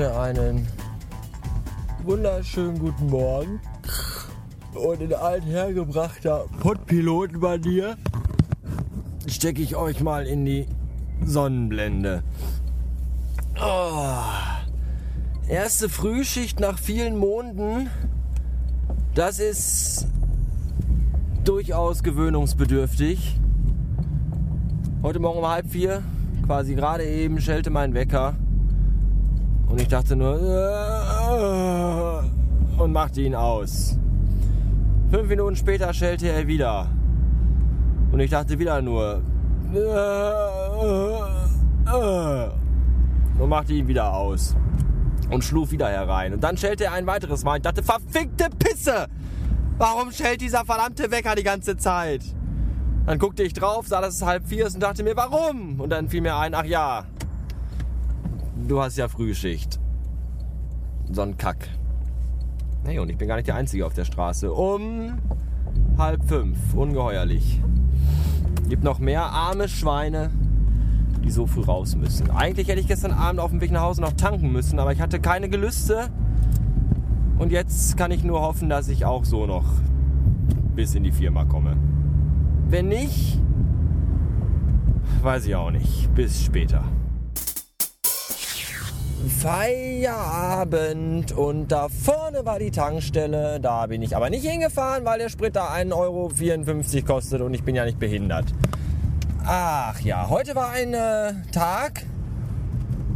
wünsche einen wunderschönen guten Morgen. Und in althergebrachter Pottpilotenmanier stecke ich euch mal in die Sonnenblende. Oh. Erste Frühschicht nach vielen Monden. Das ist durchaus gewöhnungsbedürftig. Heute Morgen um halb vier, quasi gerade eben, schellte mein Wecker. Und ich dachte nur, äh, und machte ihn aus. Fünf Minuten später schellte er wieder. Und ich dachte wieder nur, und machte ihn wieder aus. Und schlug wieder herein. Und dann schellte er ein weiteres Mal. Ich dachte, verfickte Pisse! Warum schellt dieser verdammte Wecker die ganze Zeit? Dann guckte ich drauf, sah, dass es halb vier ist und dachte mir, warum? Und dann fiel mir ein, ach ja, du hast ja Frühschicht. So ein Kack. Hey, und ich bin gar nicht der Einzige auf der Straße. Um halb fünf. Ungeheuerlich. Gibt noch mehr arme Schweine, die so früh raus müssen. Eigentlich hätte ich gestern Abend auf dem Weg nach Hause noch tanken müssen, aber ich hatte keine Gelüste und jetzt kann ich nur hoffen, dass ich auch so noch bis in die Firma komme. Wenn nicht, weiß ich auch nicht. Bis später. Feierabend und da vorne war die Tankstelle. Da bin ich aber nicht hingefahren, weil der Sprit da 1,54 Euro kostet und ich bin ja nicht behindert. Ach ja, heute war ein äh, Tag,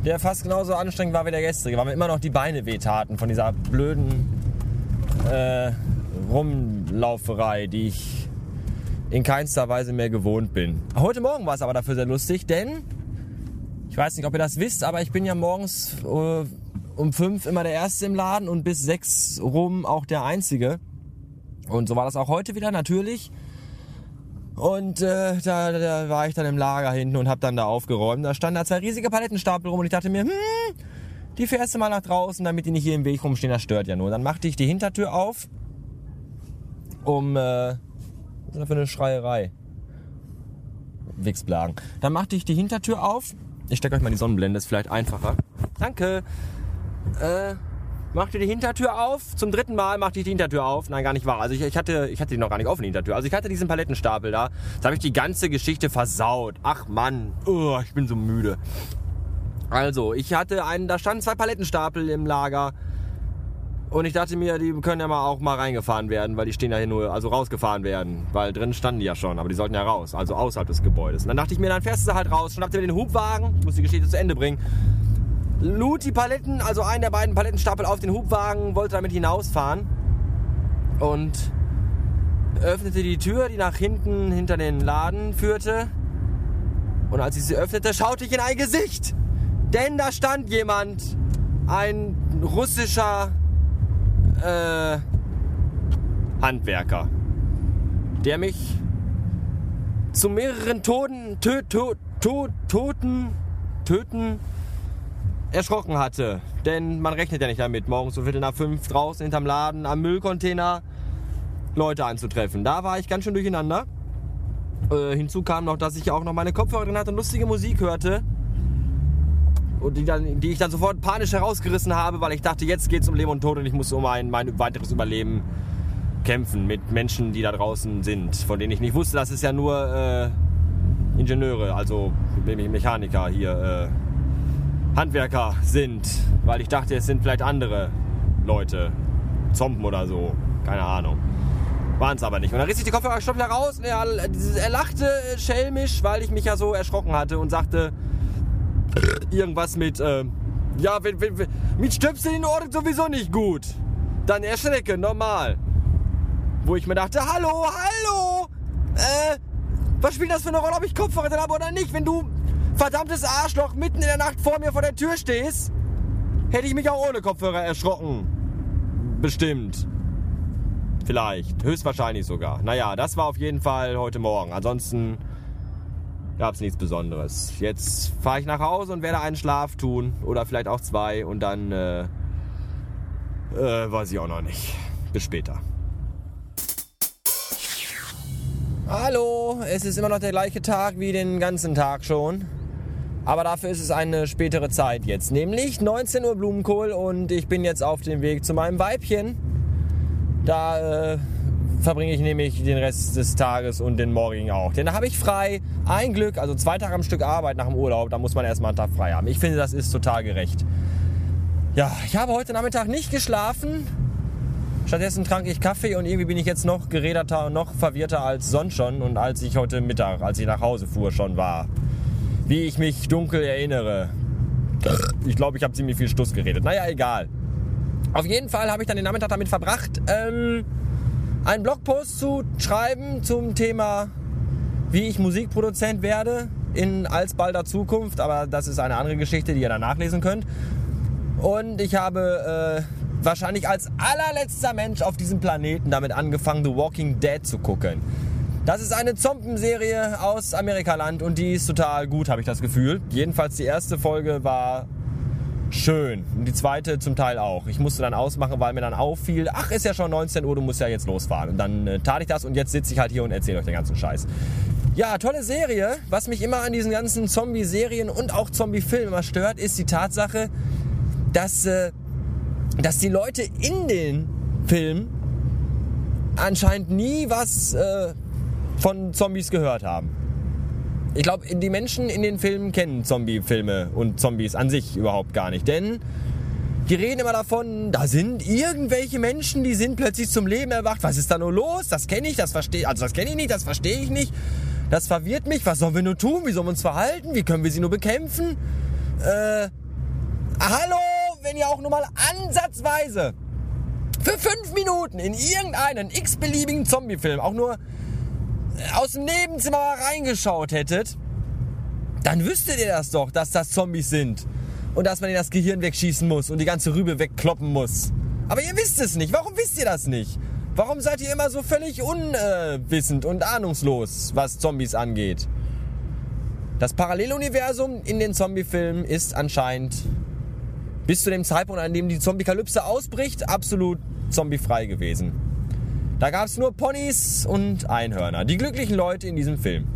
der fast genauso anstrengend war wie der gestrige, weil mir immer noch die Beine wehtaten von dieser blöden äh, Rumlauferei, die ich in keinster Weise mehr gewohnt bin. Heute Morgen war es aber dafür sehr lustig, denn ich weiß nicht, ob ihr das wisst, aber ich bin ja morgens äh, um fünf immer der Erste im Laden und bis sechs rum auch der Einzige. Und so war das auch heute wieder, natürlich. Und äh, da, da war ich dann im Lager hinten und habe dann da aufgeräumt. Da standen da zwei riesige Palettenstapel rum und ich dachte mir, hm, die fährst du mal nach draußen, damit die nicht hier im Weg rumstehen, das stört ja nur. Dann machte ich die Hintertür auf, um, äh, was ist das für eine Schreierei? Wichsblagen. Dann machte ich die Hintertür auf. Ich stecke euch mal die Sonnenblende, ist vielleicht einfacher. Danke. Äh, machte die Hintertür auf. Zum dritten Mal machte ich die Hintertür auf. Nein, gar nicht wahr. Also ich, ich, hatte, ich hatte die noch gar nicht offen, die Hintertür. Also ich hatte diesen Palettenstapel da. Jetzt habe ich die ganze Geschichte versaut. Ach Mann, oh, ich bin so müde. Also, ich hatte einen, da standen zwei Palettenstapel im Lager. Und ich dachte mir, die können ja mal auch mal reingefahren werden, weil die stehen ja hier nur, also rausgefahren werden. Weil drin standen die ja schon, aber die sollten ja raus, also außerhalb des Gebäudes. Und dann dachte ich mir, dann fährst du halt raus, schnappte mir den Hubwagen, ich muss die Geschichte zu Ende bringen, lud die Paletten, also einen der beiden Palettenstapel auf den Hubwagen, wollte damit hinausfahren und öffnete die Tür, die nach hinten hinter den Laden führte. Und als ich sie öffnete, schaute ich in ein Gesicht. Denn da stand jemand, ein russischer äh, Handwerker, der mich zu mehreren Toten, tö, tö, tö, Toten, Töten erschrocken hatte. Denn man rechnet ja nicht damit, morgens um Viertel nach fünf draußen hinterm Laden am Müllcontainer Leute anzutreffen. Da war ich ganz schön durcheinander. Äh, hinzu kam noch, dass ich auch noch meine Kopfhörer drin hatte und lustige Musik hörte. Und die, dann, die ich dann sofort panisch herausgerissen habe, weil ich dachte, jetzt geht es um Leben und Tod und ich muss um ein, mein weiteres Überleben kämpfen mit Menschen, die da draußen sind, von denen ich nicht wusste, dass es ja nur äh, Ingenieure, also Mechaniker hier, äh, Handwerker sind, weil ich dachte, es sind vielleicht andere Leute, Zompen oder so, keine Ahnung. Waren es aber nicht. Und dann riss ich die Kopfhörer wieder raus und er, er lachte schelmisch, weil ich mich ja so erschrocken hatte und sagte irgendwas mit, äh, ja, wenn, wenn, wenn, mit Stöpseln in Ohren sowieso nicht gut. Dann erschrecke, normal. Wo ich mir dachte, hallo, hallo, äh, was spielt das für eine Rolle, ob ich Kopfhörer drin habe oder nicht? Wenn du, verdammtes Arschloch, mitten in der Nacht vor mir vor der Tür stehst, hätte ich mich auch ohne Kopfhörer erschrocken. Bestimmt. Vielleicht. Höchstwahrscheinlich sogar. Naja, das war auf jeden Fall heute Morgen. Ansonsten gab es nichts Besonderes. Jetzt fahre ich nach Hause und werde einen Schlaf tun. Oder vielleicht auch zwei. Und dann, äh, äh, weiß ich auch noch nicht. Bis später. Hallo, es ist immer noch der gleiche Tag wie den ganzen Tag schon. Aber dafür ist es eine spätere Zeit jetzt. Nämlich 19 Uhr Blumenkohl und ich bin jetzt auf dem Weg zu meinem Weibchen. Da äh, verbringe ich nämlich den Rest des Tages und den morgigen auch. Denn da habe ich frei. Ein Glück, also zwei Tage am Stück Arbeit nach dem Urlaub, da muss man erstmal einen Tag frei haben. Ich finde, das ist total gerecht. Ja, ich habe heute Nachmittag nicht geschlafen. Stattdessen trank ich Kaffee und irgendwie bin ich jetzt noch geräderter und noch verwirrter als sonst schon und als ich heute Mittag, als ich nach Hause fuhr, schon war wie ich mich dunkel erinnere. Ich glaube, ich habe ziemlich viel Stuss geredet. Naja, egal. Auf jeden Fall habe ich dann den Nachmittag damit verbracht, ähm, einen Blogpost zu schreiben zum Thema, wie ich Musikproduzent werde in alsbalder Zukunft. Aber das ist eine andere Geschichte, die ihr dann nachlesen könnt. Und ich habe äh, wahrscheinlich als allerletzter Mensch auf diesem Planeten damit angefangen, The Walking Dead zu gucken. Das ist eine Zompenserie aus Amerikaland und die ist total gut, habe ich das Gefühl. Jedenfalls die erste Folge war schön und die zweite zum Teil auch. Ich musste dann ausmachen, weil mir dann auffiel, ach, ist ja schon 19 Uhr, du musst ja jetzt losfahren. Und dann äh, tat ich das und jetzt sitze ich halt hier und erzähle euch den ganzen Scheiß. Ja, tolle Serie. Was mich immer an diesen ganzen Zombie-Serien und auch Zombie-Filmen immer stört, ist die Tatsache, dass, äh, dass die Leute in den Filmen anscheinend nie was äh, von Zombies gehört haben. Ich glaube, die Menschen in den Filmen kennen Zombie-Filme und Zombies an sich überhaupt gar nicht. Denn die reden immer davon, da sind irgendwelche Menschen, die sind plötzlich zum Leben erwacht. Was ist da nur los? Das kenne ich, das verstehe also das kenne ich nicht, das verstehe ich nicht. Das verwirrt mich. Was sollen wir nur tun? Wie sollen wir uns verhalten? Wie können wir sie nur bekämpfen? Äh, hallo, wenn ihr auch nur mal ansatzweise für fünf Minuten in irgendeinen x-beliebigen Zombie-Film auch nur aus dem Nebenzimmer reingeschaut hättet, dann wüsstet ihr das doch, dass das Zombies sind. Und dass man ihnen das Gehirn wegschießen muss und die ganze Rübe wegkloppen muss. Aber ihr wisst es nicht. Warum wisst ihr das nicht? Warum seid ihr immer so völlig unwissend und ahnungslos, was Zombies angeht? Das Paralleluniversum in den Zombie-Filmen ist anscheinend bis zu dem Zeitpunkt, an dem die Zombie-Kalypse ausbricht, absolut zombiefrei gewesen. Da gab es nur Ponys und Einhörner. Die glücklichen Leute in diesem Film.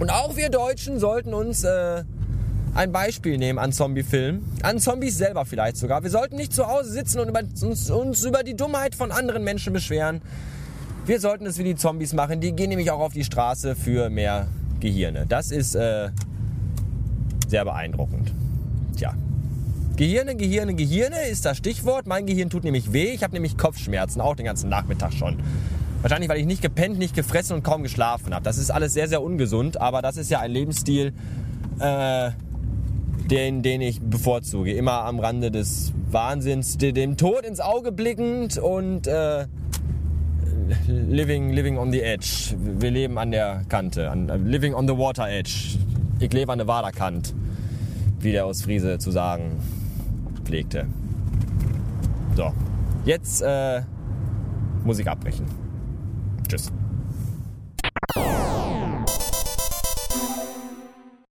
Und auch wir Deutschen sollten uns äh, ein Beispiel nehmen an Zombie-Filmen. An Zombies selber vielleicht sogar. Wir sollten nicht zu Hause sitzen und über, uns, uns über die Dummheit von anderen Menschen beschweren. Wir sollten es wie die Zombies machen. Die gehen nämlich auch auf die Straße für mehr Gehirne. Das ist äh, sehr beeindruckend. Tja. Gehirne, Gehirne, Gehirne ist das Stichwort. Mein Gehirn tut nämlich weh. Ich habe nämlich Kopfschmerzen, auch den ganzen Nachmittag schon. Wahrscheinlich, weil ich nicht gepennt, nicht gefressen und kaum geschlafen habe. Das ist alles sehr, sehr ungesund, aber das ist ja ein Lebensstil, äh, den, den ich bevorzuge. Immer am Rande des Wahnsinns, dem Tod ins Auge blickend und äh, living, living on the edge. Wir leben an der Kante, an, living on the water edge. Ich lebe an der Waderkant, wie der aus Friese zu sagen pflegte. So, jetzt äh, muss ich abbrechen. Tschüss.